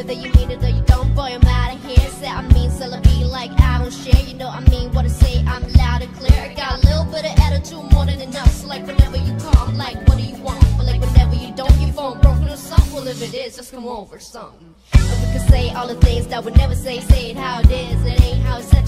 whether you mean it or you don't. Boy, I'm out of here. Say I mean, so be like I don't share. You know I mean what I say. I'm loud and clear. I got a little bit of attitude, more than enough. So like whenever you come, like what do you want? But like whenever you don't, your phone broken or something. Well, if it is, just come over something. And we can say all the things that we never say. Say it how it is. It ain't how it's